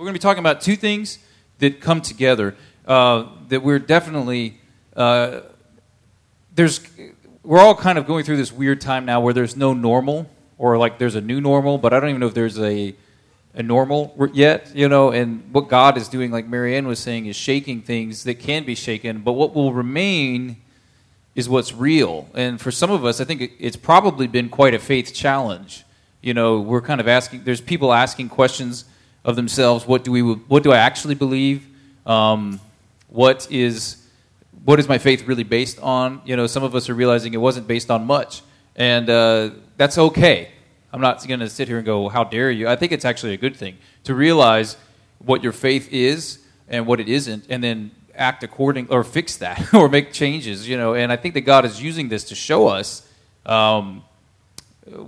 We're going to be talking about two things that come together uh, that we're definitely uh, there's we're all kind of going through this weird time now where there's no normal or like there's a new normal, but I don't even know if there's a a normal yet, you know, and what God is doing, like Marianne was saying, is shaking things that can be shaken, but what will remain is what's real. And for some of us, I think it's probably been quite a faith challenge. You know, we're kind of asking, there's people asking questions of themselves what do, we, what do I actually believe? Um, what is what is my faith really based on? You know, some of us are realizing it wasn't based on much, and uh, that's okay. I'm not going to sit here and go, "How dare you?" I think it's actually a good thing to realize what your faith is and what it isn't, and then act according or fix that or make changes. You know, and I think that God is using this to show us um,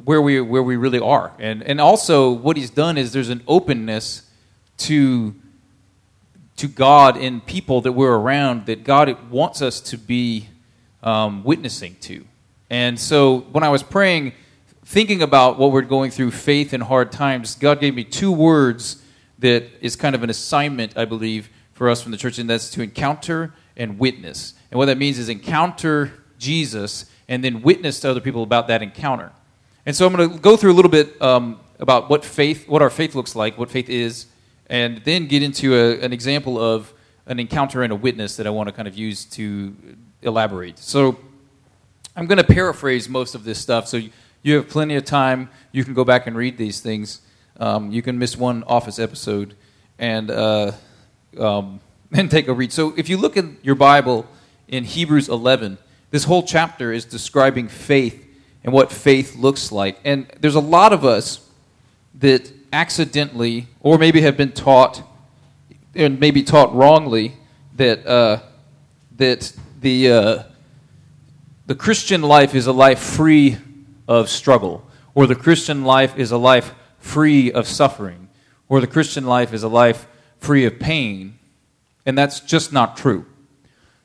where we where we really are, and and also what He's done is there's an openness to to God in people that we're around that God wants us to be um, witnessing to. And so when I was praying, thinking about what we're going through, faith in hard times, God gave me two words that is kind of an assignment, I believe, for us from the church, and that's to encounter and witness. And what that means is encounter Jesus and then witness to other people about that encounter. And so I'm going to go through a little bit um, about what faith, what our faith looks like, what faith is, and then get into a, an example of an encounter and a witness that I want to kind of use to elaborate. So I'm going to paraphrase most of this stuff. So you have plenty of time. You can go back and read these things. Um, you can miss one office episode and uh, um, and take a read. So if you look in your Bible in Hebrews 11, this whole chapter is describing faith and what faith looks like. And there's a lot of us that accidentally, or maybe have been taught, and maybe taught wrongly, that uh, that the uh, the Christian life is a life free of struggle, or the Christian life is a life free of suffering, or the Christian life is a life free of pain, and that's just not true.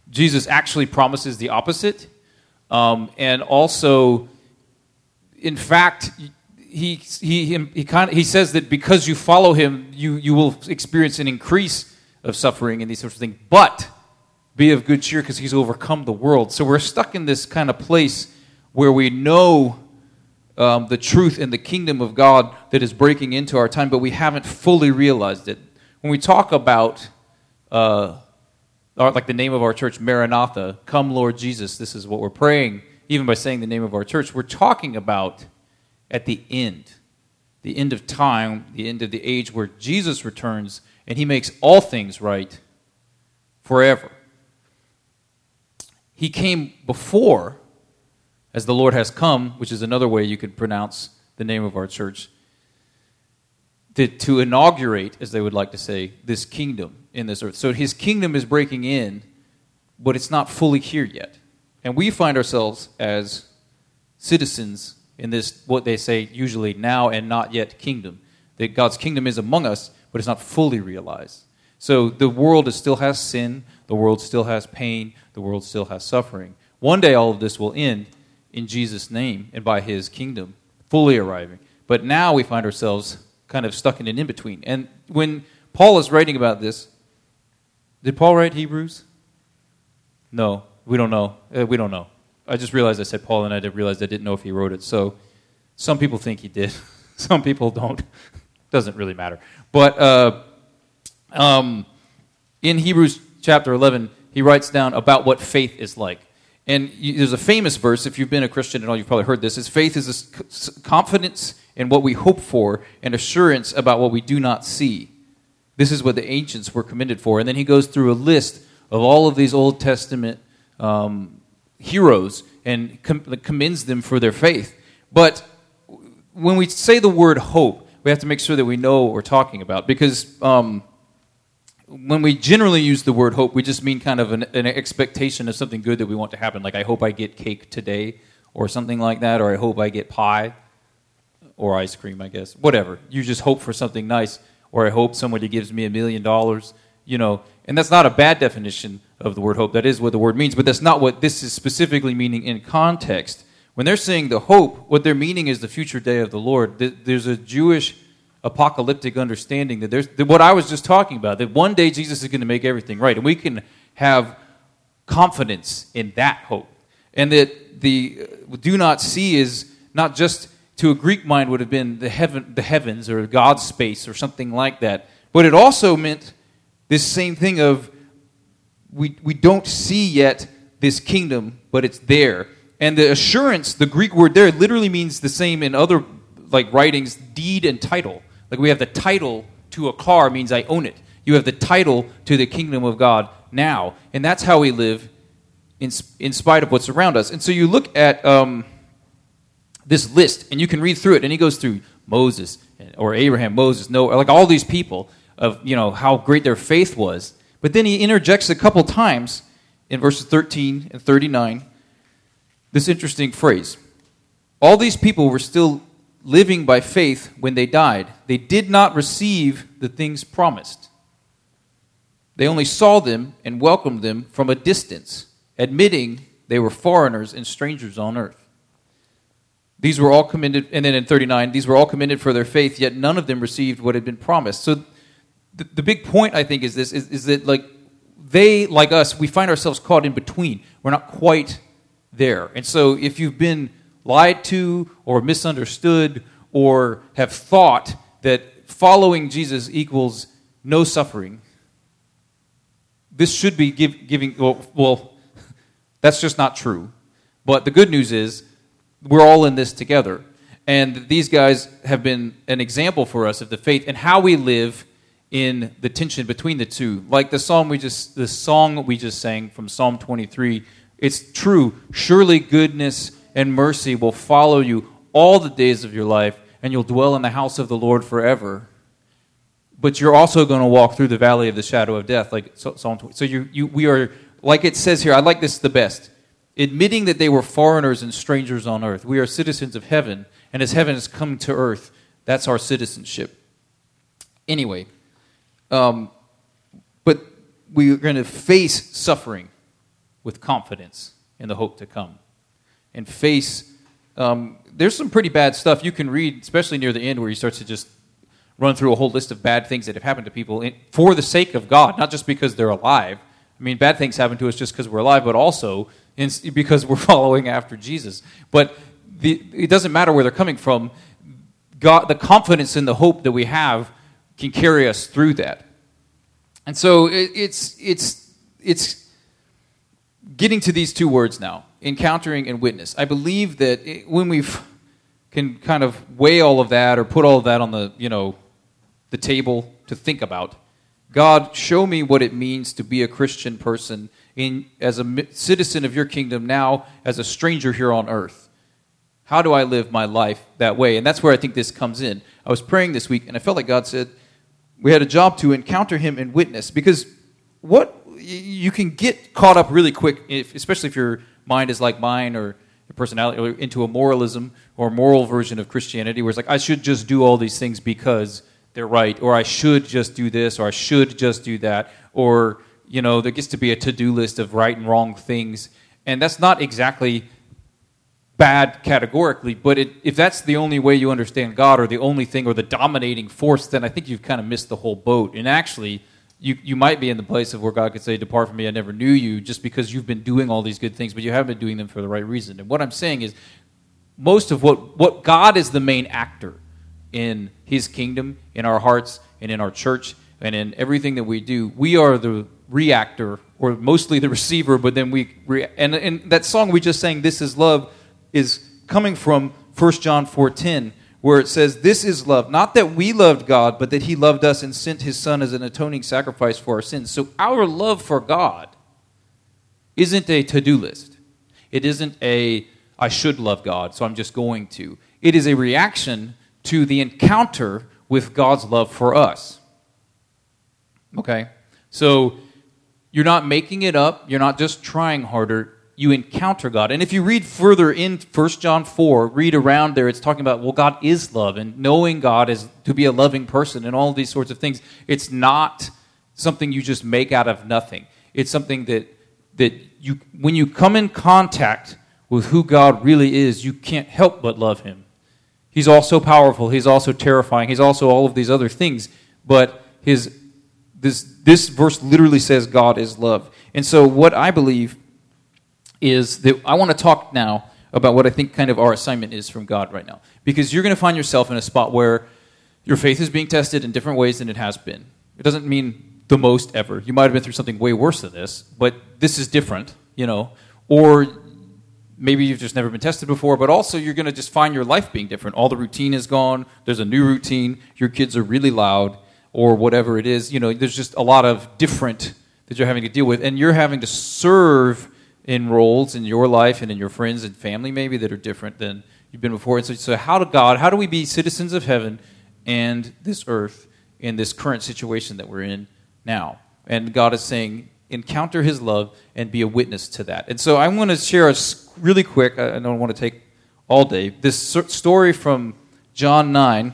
Jesus actually promises the opposite, um, and also, in fact, he, he, he, kind of, he says that because you follow him, you, you will experience an increase of suffering and these sorts of things. But be of good cheer because he's overcome the world. So we're stuck in this kind of place where we know um, the truth in the kingdom of God that is breaking into our time, but we haven't fully realized it. When we talk about, uh, our, like the name of our church, Maranatha, come Lord Jesus, this is what we're praying, even by saying the name of our church, we're talking about at the end, the end of time, the end of the age where Jesus returns and he makes all things right forever. He came before, as the Lord has come, which is another way you could pronounce the name of our church, to, to inaugurate, as they would like to say, this kingdom in this earth. So his kingdom is breaking in, but it's not fully here yet. And we find ourselves as citizens in this, what they say usually now and not yet kingdom. That God's kingdom is among us, but it's not fully realized. So the world still has sin, the world still has pain, the world still has suffering. One day all of this will end in Jesus' name and by his kingdom fully arriving. But now we find ourselves kind of stuck in an in between. And when Paul is writing about this, did Paul write Hebrews? No, we don't know. Uh, we don't know. I just realized I said Paul, and I didn't realize I didn't know if he wrote it. So some people think he did, some people don't. Doesn't really matter. But uh, um, in Hebrews chapter 11, he writes down about what faith is like. And you, there's a famous verse, if you've been a Christian at all, you've probably heard this, is faith is confidence in what we hope for and assurance about what we do not see. This is what the ancients were commended for. And then he goes through a list of all of these Old Testament um, heroes and com- commends them for their faith. But when we say the word hope, we have to make sure that we know what we're talking about because um, when we generally use the word hope, we just mean kind of an, an, expectation of something good that we want to happen. Like, I hope I get cake today, or something like that, or I hope I get pie, or ice cream, I guess. Whatever. You just hope for something nice, or I hope somebody gives me a million dollars, you know. And that's not a bad definition of the word hope. That is what the word means, but that's not what this is specifically meaning in context. When they're saying the hope, what they're meaning is the future day of the Lord. There's a Jewish apocalyptic understanding that there's that what I was just talking about, that one day Jesus is going to make everything right. And we can have confidence in that hope. And that the uh, do not see is not just to a Greek mind would have been the, heaven, the heavens or God's space or something like that, but it also meant this same thing of we, we don't see yet this kingdom, but it's there. And the assurance, the Greek word there, literally means the same in other like writings, deed and title. Like we have the title to a car means I own it. You have the title to the kingdom of God now, and that's how we live in in spite of what's around us. And so you look at um, this list, and you can read through it, and he goes through Moses or Abraham, Moses, Noah, like all these people of you know how great their faith was. But then he interjects a couple times in verses 13 and 39 this interesting phrase. All these people were still living by faith when they died. They did not receive the things promised. They only saw them and welcomed them from a distance, admitting they were foreigners and strangers on earth. These were all commended, and then in 39, these were all commended for their faith, yet none of them received what had been promised. So the, the big point, I think, is this is, is that, like, they, like us, we find ourselves caught in between. We're not quite there. And so if you've been lied to or misunderstood or have thought that following Jesus equals no suffering, this should be give, giving, well, well, that's just not true. But the good news is we're all in this together. And these guys have been an example for us of the faith and how we live in the tension between the two. Like the psalm we just the song we just sang from Psalm 23, it's true. Surely goodness and mercy will follow you all the days of your life, and you'll dwell in the house of the Lord forever. But you're also going to walk through the valley of the shadow of death, like Psalm 20. So you, you, we are, like it says here, I like this the best. Admitting that they were foreigners and strangers on earth. We are citizens of heaven, and as heaven has come to earth, that's our citizenship. Anyway, um, but we're going to face suffering with confidence in the hope to come and face. Um, there's some pretty bad stuff you can read, especially near the end, where he starts to just run through a whole list of bad things that have happened to people in, for the sake of God, not just because they're alive. I mean, bad things happen to us just because we're alive, but also in, because we're following after Jesus. But the, it doesn't matter where they're coming from. God, the confidence and the hope that we have can carry us through that. And so it, it's it's it's getting to these two words now encountering and witness. I believe that it, when we can kind of weigh all of that or put all of that on the, you know, the table to think about, God, show me what it means to be a Christian person in, as a citizen of your kingdom now, as a stranger here on earth. How do I live my life that way? And that's where I think this comes in. I was praying this week, and I felt like God said we had a job to encounter Him and witness. Because what you can get caught up really quick, if, especially if your mind is like mine or personality, or into a moralism or moral version of Christianity, where it's like I should just do all these things because they're right, or I should just do this, or I should just do that, or you know there gets to be a to-do list of right and wrong things, and that's not exactly bad categorically, but it, if that's the only way you understand God, or the only thing, or the dominating force, then I think you've kind of missed the whole boat. And actually you, you might be in the place of where God could say, Depart from me, I never knew you, just because you've been doing all these good things, but you haven't been doing them for the right reason. And what I'm saying is, most of what, what God is the main actor in his kingdom, in our hearts, and in our church, and in everything that we do. We are the reactor, or mostly the receiver, but then we. Re- and, and that song we just sang, This is Love, is coming from 1 John 4.10 where it says, This is love. Not that we loved God, but that He loved us and sent His Son as an atoning sacrifice for our sins. So our love for God isn't a to do list. It isn't a, I should love God, so I'm just going to. It is a reaction to the encounter with God's love for us. Okay? So you're not making it up, you're not just trying harder, you encounter God. And if you read further in 1 John 4, read around there, it's talking about, well, God is love, and knowing God is to be a loving person, and all these sorts of things. It's not something you just make out of nothing. It's something that, that you, when you come in contact with who God really is, you can't help but love Him. He's also powerful. He's also terrifying. He's also all of these other things. But his this this verse literally says God is love. And so what I believe is that I want to talk now about what I think kind of our assignment is from God right now. Because you're going to find yourself in a spot where your faith is being tested in different ways than it has been. It doesn't mean the most ever. You might have been through something way worse than this, but this is different, you know. Or maybe you've just never been tested before, but also you're going to just find your life being different. All the routine is gone. There's a new routine. Your kids are really loud, or whatever it is. You know, there's just a lot of different that you're having to deal with, and you're having to serve in roles in your life and in your friends and family maybe that are different than you've been before. And so, so how do God? How do we be citizens of heaven and this earth in this current situation that we're in now? And God is saying, encounter his love and be a witness to that. And so I want to share a really quick, I don't want to take all day, this story from John 9,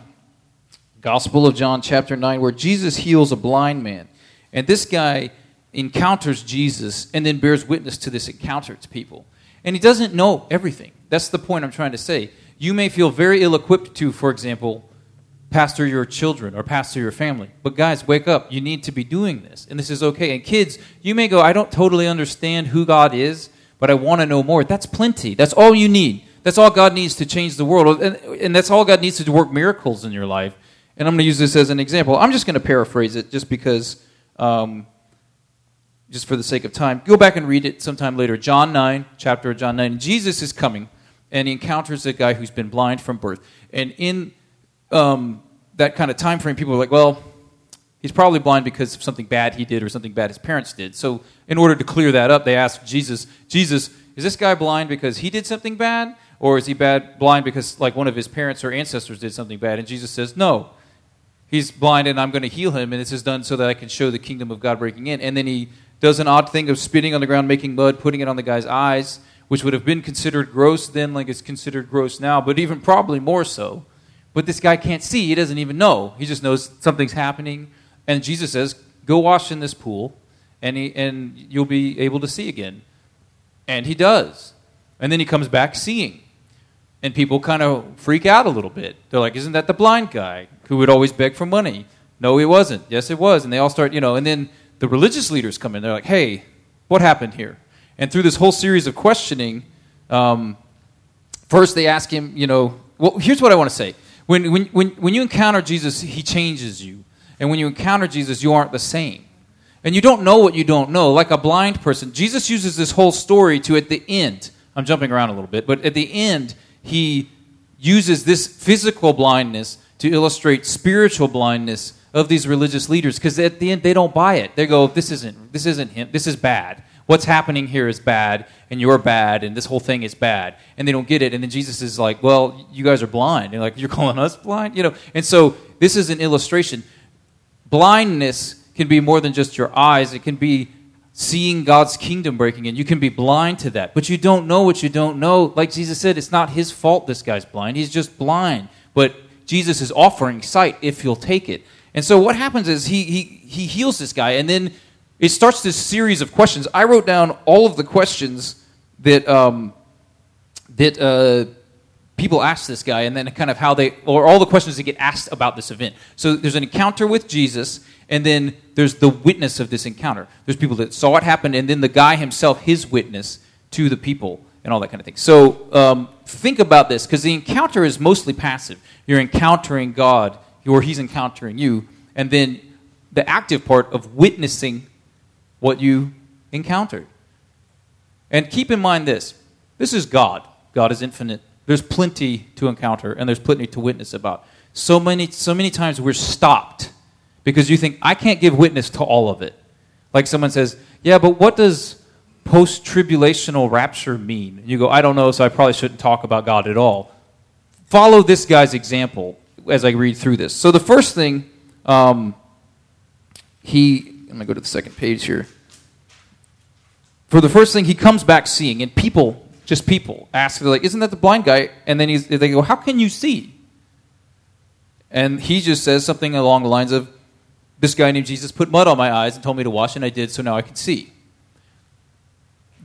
Gospel of John, chapter 9, where Jesus heals a blind man. And this guy encounters Jesus and then bears witness to this encounter to people. And he doesn't know everything. That's the point I'm trying to say. You may feel very ill equipped to, for example, pastor your children or pastor your family. But guys, wake up. You need to be doing this. And this is okay. And kids, you may go, I don't totally understand who God is, but I want to know more. That's plenty. That's all you need. That's all God needs to change the world. And, and that's all God needs to work miracles in your life. And I'm going to use this as an example. I'm just going to paraphrase it just because, um, just for the sake of time. Go back and read it sometime later. John 9, chapter of John 9. Jesus is coming and he encounters a guy who's been blind from birth. And in um, that kind of time frame, people are like, well, he's probably blind because of something bad he did or something bad his parents did. So, in order to clear that up, they ask Jesus, Jesus, is this guy blind because he did something bad? Or is he bad blind because like one of his parents or ancestors did something bad? And Jesus says, No. He's blind and I'm going to heal him, and this is done so that I can show the kingdom of God breaking in. And then he does an odd thing of spitting on the ground, making mud, putting it on the guy's eyes, which would have been considered gross then, like it's considered gross now, but even probably more so. But this guy can't see. He doesn't even know. He just knows something's happening. And Jesus says, Go wash in this pool, and, he, and you'll be able to see again. And he does. And then he comes back seeing. And people kind of freak out a little bit. They're like, Isn't that the blind guy who would always beg for money? No, he wasn't. Yes, it was. And they all start, you know, and then the religious leaders come in. They're like, Hey, what happened here? And through this whole series of questioning, um, first they ask him, you know, well, here's what I want to say. When, when, when, when you encounter Jesus, he changes you. And when you encounter Jesus, you aren't the same. And you don't know what you don't know. Like a blind person, Jesus uses this whole story to, at the end, I'm jumping around a little bit, but at the end, he uses this physical blindness to illustrate spiritual blindness of these religious leaders because at the end they don't buy it. They go this isn't this isn't him. This is bad. What's happening here is bad and you're bad and this whole thing is bad. And they don't get it. And then jesus is like well you guys are blind. And like you're calling us blind? You know? And so this is an illustration. Blindness can be more than just your eyes. It can be seeing god's kingdom breaking in. You can be blind to that. But you don't know what you don't know. Like jesus said it's not his fault this guy's blind. He's just blind. But jesus is offering sight if you'll take it and so what happens is he, he, he heals this guy and then it starts this series of questions. I wrote down all of the questions that um, that uh, people ask this guy, and then kind of how they, or all the questions that get asked about this event. So there's an encounter with Jesus, and then there's the witness of this encounter. There's people that saw it happen, and then the guy himself, his witness to the people, and all that kind of thing. So um, think about this, because the encounter is mostly passive. You're encountering God, or He's encountering you, and then the active part of witnessing what you encountered. And keep in mind this this is God. God is infinite. There's plenty to encounter and there's plenty to witness about. So many, so many times we're stopped because you think, I can't give witness to all of it. Like someone says, Yeah, but what does post tribulational rapture mean? And you go, I don't know, so I probably shouldn't talk about God at all. Follow this guy's example as I read through this. So the first thing, um, he I'm going to go to the second page here. For the first thing, he comes back seeing, and people, just people, ask, they're like, Isn't that the blind guy? And then he's, they go, How can you see? And he just says something along the lines of, This guy named Jesus put mud on my eyes and told me to wash, and I did, so now I can see.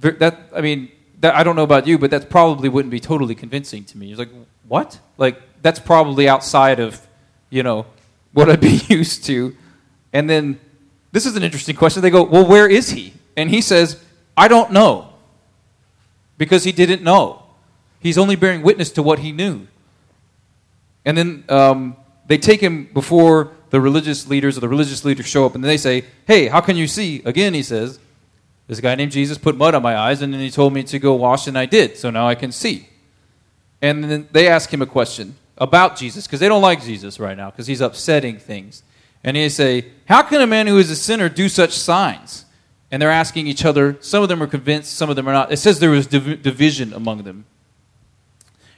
That, I mean, that, I don't know about you, but that probably wouldn't be totally convincing to me. He's like, what? Like, that's probably outside of, you know, what I'd be used to. And then this is an interesting question. They go, well, where is he? And he says, I don't know. Because he didn't know. He's only bearing witness to what he knew. And then um, they take him before the religious leaders, or the religious leaders show up, and they say, Hey, how can you see? Again, he says, This guy named Jesus put mud on my eyes, and then he told me to go wash, and I did. So now I can see. And then they ask him a question about Jesus, because they don't like Jesus right now, because he's upsetting things. And they say, How can a man who is a sinner do such signs? And they're asking each other. Some of them are convinced, some of them are not. It says there was div- division among them.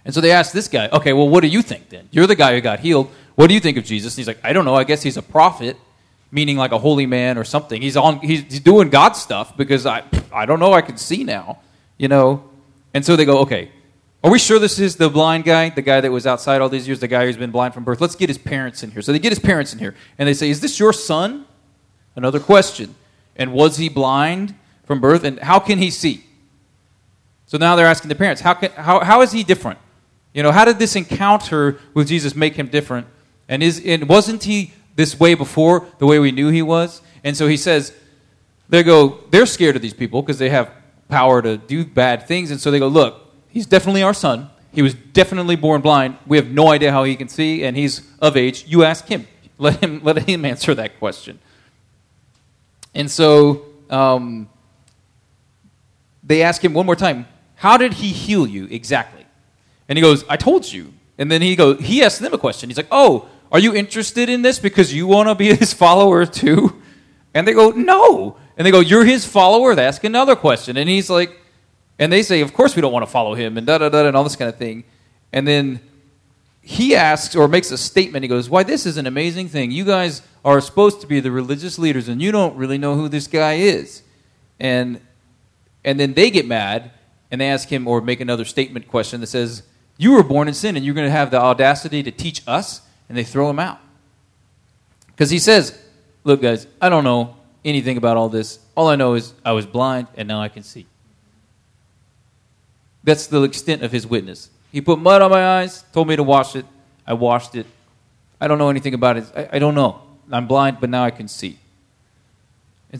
And so they asked this guy, Okay, well, what do you think then? You're the guy who got healed. What do you think of Jesus? And he's like, I don't know. I guess he's a prophet, meaning like a holy man or something. He's on. He's, he's doing God stuff because I I don't know. I can see now, you know. And so they go, okay. Are we sure this is the blind guy, the guy that was outside all these years, the guy who's been blind from birth? Let's get his parents in here. So they get his parents in here, and they say, "Is this your son?" Another question. And was he blind from birth? And how can he see? So now they're asking the parents, how, can, how, how is he different? You know, how did this encounter with Jesus make him different? And, is, and wasn't he this way before, the way we knew he was? And so he says, they go, they're scared of these people because they have power to do bad things. And so they go, look, he's definitely our son. He was definitely born blind. We have no idea how he can see, and he's of age. You ask him. Let him, let him answer that question. And so um, they ask him one more time, How did he heal you exactly? And he goes, I told you. And then he goes, he asks them a question. He's like, Oh, are you interested in this because you want to be his follower too? And they go, No. And they go, You're his follower? They ask another question. And he's like, And they say, Of course we don't want to follow him, and da da da, and all this kind of thing. And then he asks or makes a statement. He goes, Why, this is an amazing thing. You guys are supposed to be the religious leaders, and you don't really know who this guy is. And, and then they get mad, and they ask him or make another statement question that says, You were born in sin, and you're going to have the audacity to teach us? And they throw him out. Because he says, Look, guys, I don't know anything about all this. All I know is I was blind, and now I can see. That's the extent of his witness. He put mud on my eyes, told me to wash it. I washed it. I don't know anything about it. I, I don't know. I'm blind, but now I can see.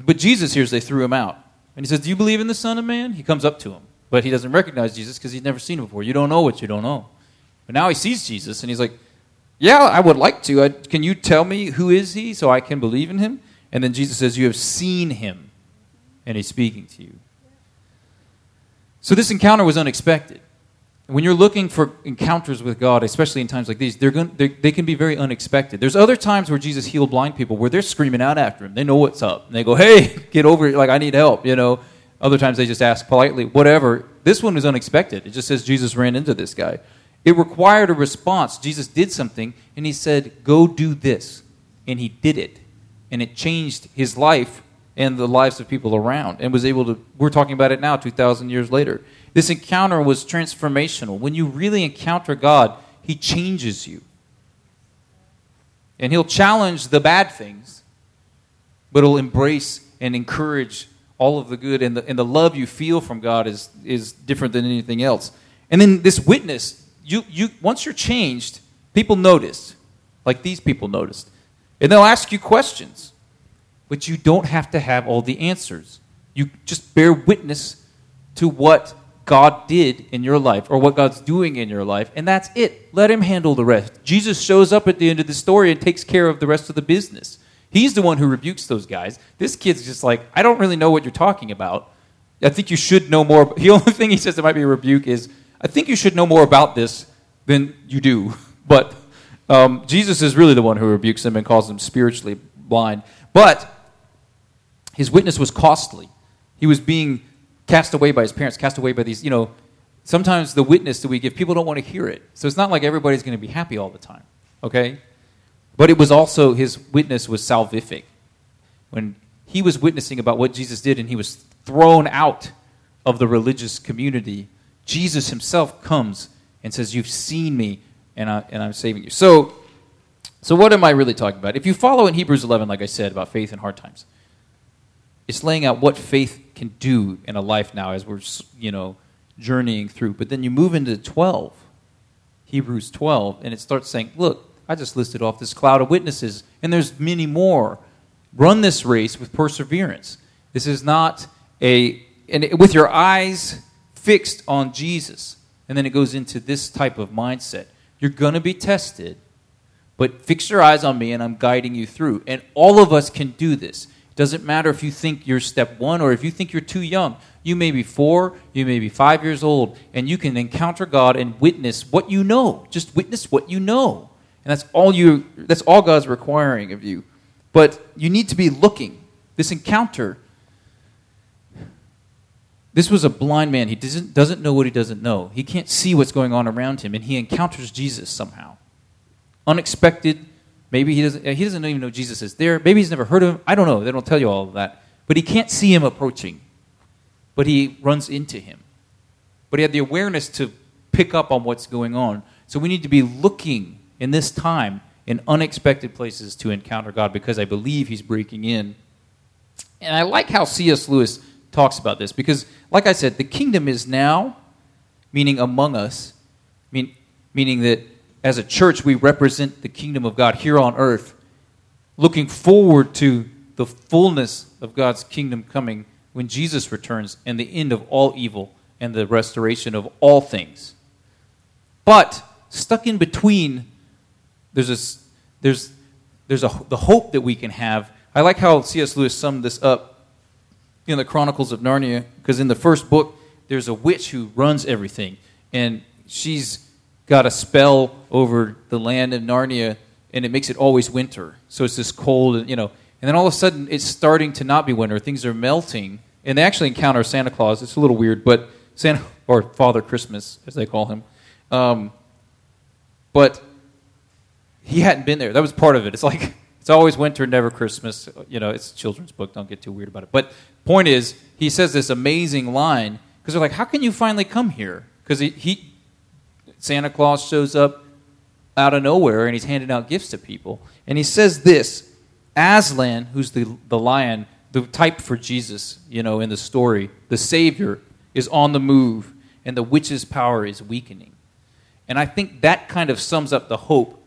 But Jesus hears they threw him out. And he says, Do you believe in the Son of Man? He comes up to him. But he doesn't recognize Jesus because he's never seen him before. You don't know what you don't know. But now he sees Jesus and he's like, Yeah, I would like to. I, can you tell me who is he so I can believe in him? And then Jesus says, You have seen him. And he's speaking to you. So this encounter was unexpected when you're looking for encounters with God, especially in times like these, they're going, they're, they can be very unexpected. There's other times where Jesus healed blind people where they're screaming out after him. They know what's up. And they go, hey, get over it. Like, I need help, you know. Other times they just ask politely, whatever. This one was unexpected. It just says Jesus ran into this guy. It required a response. Jesus did something, and he said, go do this. And he did it. And it changed his life and the lives of people around and was able to, we're talking about it now, 2,000 years later. This encounter was transformational. When you really encounter God, He changes you. And He'll challenge the bad things, but He'll embrace and encourage all of the good. And the, and the love you feel from God is, is different than anything else. And then this witness, you, you, once you're changed, people notice, like these people noticed. And they'll ask you questions, but you don't have to have all the answers. You just bear witness to what God did in your life or what God's doing in your life, and that's it. Let Him handle the rest. Jesus shows up at the end of the story and takes care of the rest of the business. He's the one who rebukes those guys. This kid's just like, I don't really know what you're talking about. I think you should know more. The only thing he says that might be a rebuke is, I think you should know more about this than you do. But um, Jesus is really the one who rebukes him and calls him spiritually blind. But his witness was costly. He was being cast away by his parents, cast away by these, you know, sometimes the witness that we give, people don't want to hear it. So it's not like everybody's going to be happy all the time, okay? But it was also, his witness was salvific. When he was witnessing about what Jesus did and he was thrown out of the religious community, Jesus himself comes and says, You've seen me and, I, and I'm saving you. So, so, what am I really talking about? If you follow in Hebrews 11, like I said, about faith in hard times, it's laying out what faith can do in a life now as we're, you know, journeying through. But then you move into 12, Hebrews 12, and it starts saying, Look, I just listed off this cloud of witnesses, and there's many more. Run this race with perseverance. This is not a, and with your eyes fixed on Jesus. And then it goes into this type of mindset. You're going to be tested, but fix your eyes on me, and I'm guiding you through. And all of us can do this. Doesn't matter if you think you're step one or if you think you're too young. You may be four, you may be five years old, and you can encounter God and witness what you know. Just witness what you know. And that's all you that's all God's requiring of you. But you need to be looking. This encounter this was a blind man. He doesn't, doesn't know what he doesn't know. He can't see what's going on around him, and he encounters Jesus somehow. Unexpected. Maybe he doesn't, he doesn't even know Jesus is there. Maybe he's never heard of him. I don't know. They don't tell you all of that. But he can't see him approaching but he runs into him. But he had the awareness to pick up on what's going on. So we need to be looking in this time in unexpected places to encounter God because I believe he's breaking in. And I like how C.S. Lewis talks about this because, like I said, the kingdom is now, meaning among us, mean, meaning that as a church we represent the kingdom of God here on earth, looking forward to the fullness of God's kingdom coming when Jesus returns and the end of all evil and the restoration of all things. But stuck in between, there's a, there's, there's a, the hope that we can have. I like how C.S. Lewis summed this up in the Chronicles of Narnia, because in the first book, there's a witch who runs everything, and she's got a spell over the land of Narnia, and it makes it always winter. So it's this cold, you know, and then all of a sudden, it's starting to not be winter. Things are melting. And they actually encounter Santa Claus. It's a little weird, but Santa, or Father Christmas, as they call him. Um, but he hadn't been there. That was part of it. It's like, it's always winter, never Christmas. You know, it's a children's book. Don't get too weird about it. But point is, he says this amazing line because they're like, how can you finally come here? Because he, he, Santa Claus shows up out of nowhere and he's handing out gifts to people. And he says this Aslan, who's the, the lion, the type for Jesus, you know, in the story, the Savior, is on the move, and the witch's power is weakening. And I think that kind of sums up the hope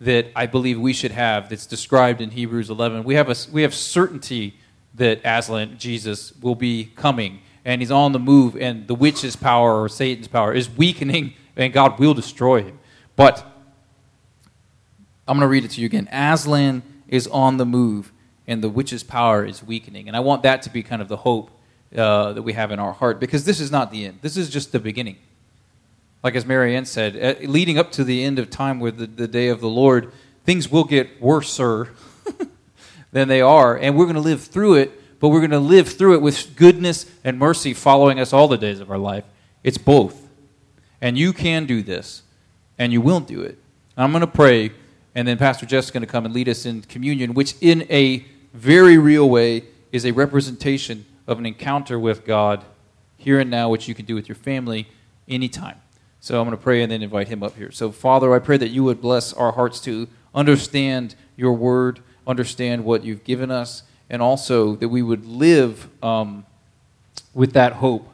that I believe we should have that's described in Hebrews 11. We have, a, we have certainty that Aslan, Jesus, will be coming, and he's on the move, and the witch's power or Satan's power is weakening, and God will destroy him. But I'm going to read it to you again. Aslan is on the move and the witch's power is weakening. And I want that to be kind of the hope uh, that we have in our heart because this is not the end. This is just the beginning. Like as Marianne said, uh, leading up to the end of time with the, the day of the Lord, things will get worse than they are. And we're going to live through it, but we're going to live through it with goodness and mercy following us all the days of our life. It's both. And you can do this, and you will do it. I'm going to pray and then Pastor Jeff's going to come and lead us in communion, which in a very real way is a representation of an encounter with God here and now, which you can do with your family anytime. So I'm going to pray and then invite him up here. So, Father, I pray that you would bless our hearts to understand your word, understand what you've given us, and also that we would live um, with that hope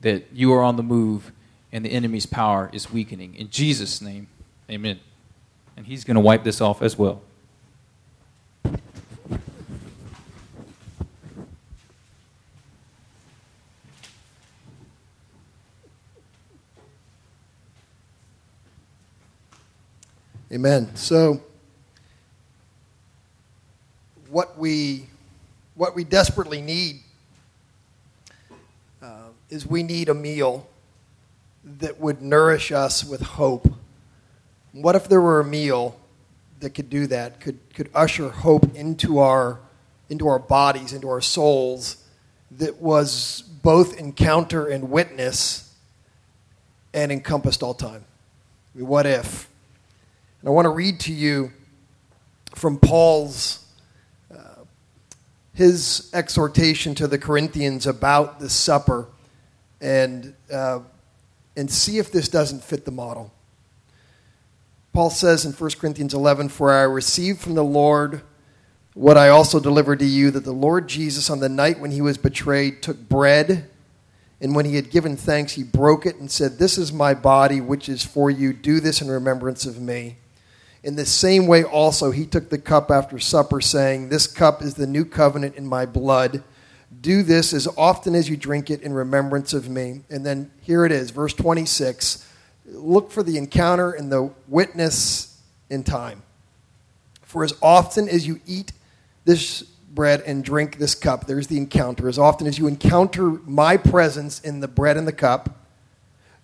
that you are on the move and the enemy's power is weakening. In Jesus' name, amen and he's going to wipe this off as well. Amen. So, what we what we desperately need uh, is we need a meal that would nourish us with hope what if there were a meal that could do that, could, could usher hope into our, into our bodies, into our souls, that was both encounter and witness and encompassed all time? I mean, what if? And I want to read to you from Paul's uh, his exhortation to the Corinthians about the supper and uh, and see if this doesn't fit the model. Paul says in 1 Corinthians 11, For I received from the Lord what I also delivered to you that the Lord Jesus, on the night when he was betrayed, took bread, And when he had given thanks, he broke it and said, This is my body, which is for you. Do this in remembrance of me. In the same way, also, he took the cup after supper, saying, This cup is the new covenant in my blood. Do this as often as you drink it in remembrance of me. And then here it is, verse 26. Look for the encounter and the witness in time. For as often as you eat this bread and drink this cup. There's the encounter. As often as you encounter my presence in the bread and the cup,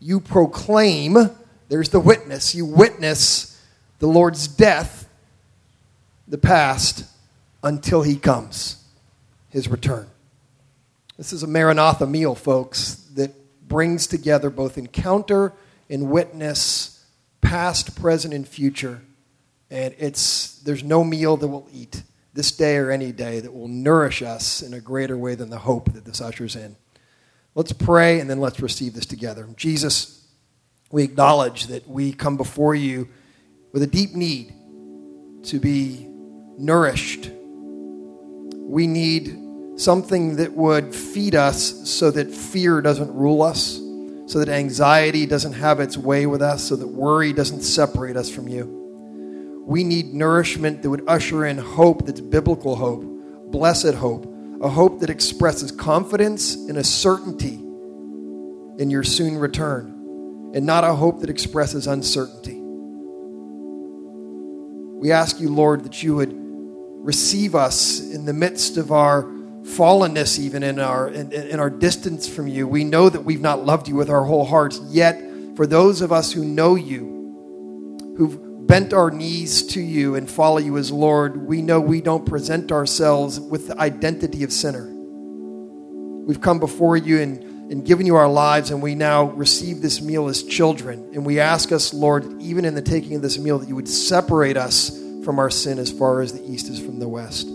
you proclaim, there's the witness, you witness the Lord's death, the past, until he comes, his return. This is a Maranatha meal, folks, that brings together both encounter and witness, past, present, and future. And it's, there's no meal that we'll eat this day or any day that will nourish us in a greater way than the hope that this ushers in. Let's pray and then let's receive this together. Jesus, we acknowledge that we come before you with a deep need to be nourished. We need something that would feed us so that fear doesn't rule us, so that anxiety doesn't have its way with us, so that worry doesn't separate us from you. We need nourishment that would usher in hope that's biblical hope, blessed hope, a hope that expresses confidence and a certainty in your soon return, and not a hope that expresses uncertainty. We ask you, Lord, that you would receive us in the midst of our fallenness, even in our, in, in, our distance from you. We know that we've not loved you with our whole hearts, yet, for those of us who know you, who've bent our knees to you and follow you as Lord, we know we don't present ourselves with the identity of sinner. We've come before you and, and given you our lives, and we now receive this meal as children. And we ask us, Lord, even in the taking of this meal, that you would separate us from our sin as far as the east is from the west.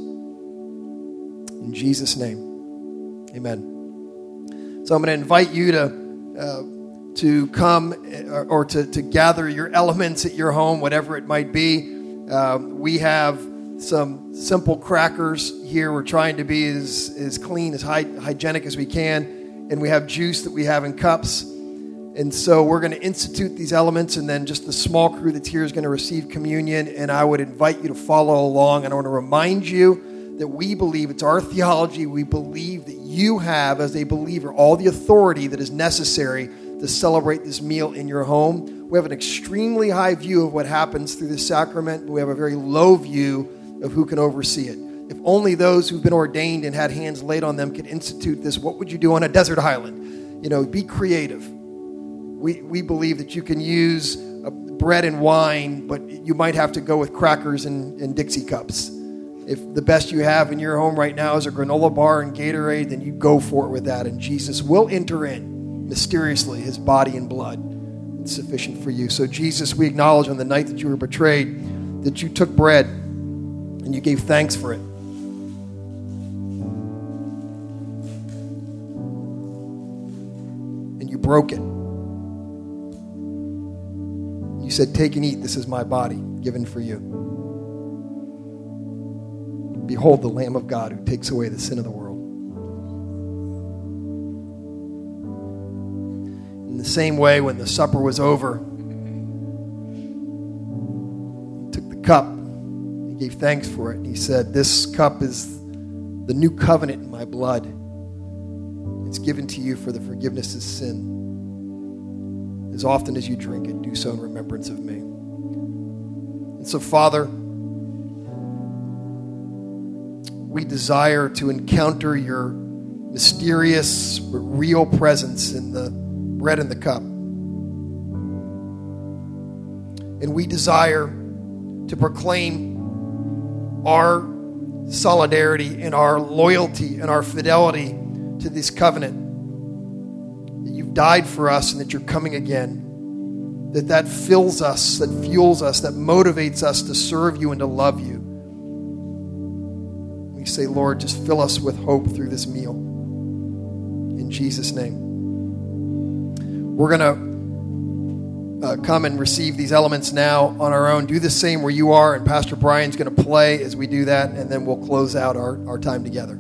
In Jesus' name, amen. So I'm going to invite you to. Uh, to come uh, or to, to gather your elements at your home, whatever it might be. Uh, we have some simple crackers here. We're trying to be as, as clean, as hygienic as we can. And we have juice that we have in cups. And so we're going to institute these elements, and then just the small crew that's here is going to receive communion. And I would invite you to follow along. And I want to remind you that we believe it's our theology. We believe that you have, as a believer, all the authority that is necessary to celebrate this meal in your home. We have an extremely high view of what happens through this sacrament, but we have a very low view of who can oversee it. If only those who've been ordained and had hands laid on them could institute this, what would you do on a desert island? You know, be creative. We, we believe that you can use uh, bread and wine, but you might have to go with crackers and, and Dixie cups. If the best you have in your home right now is a granola bar and Gatorade, then you go for it with that, and Jesus will enter in mysteriously his body and blood. It's sufficient for you. So, Jesus, we acknowledge on the night that you were betrayed that you took bread and you gave thanks for it. And you broke it. You said, Take and eat. This is my body given for you. Behold the Lamb of God who takes away the sin of the world. In the same way, when the supper was over, he took the cup, he gave thanks for it, and he said, This cup is the new covenant in my blood. It's given to you for the forgiveness of sin. As often as you drink it, do so in remembrance of me. And so, Father, we desire to encounter your mysterious real presence in the bread and the cup. And we desire to proclaim our solidarity and our loyalty and our fidelity to this covenant. That you've died for us and that you're coming again. That that fills us that fuels us that motivates us to serve you and to love you say lord just fill us with hope through this meal in jesus name we're going to uh, come and receive these elements now on our own. Do the same where you are, and Pastor Brian's going to play as we do that, and then we'll close out our, our time together.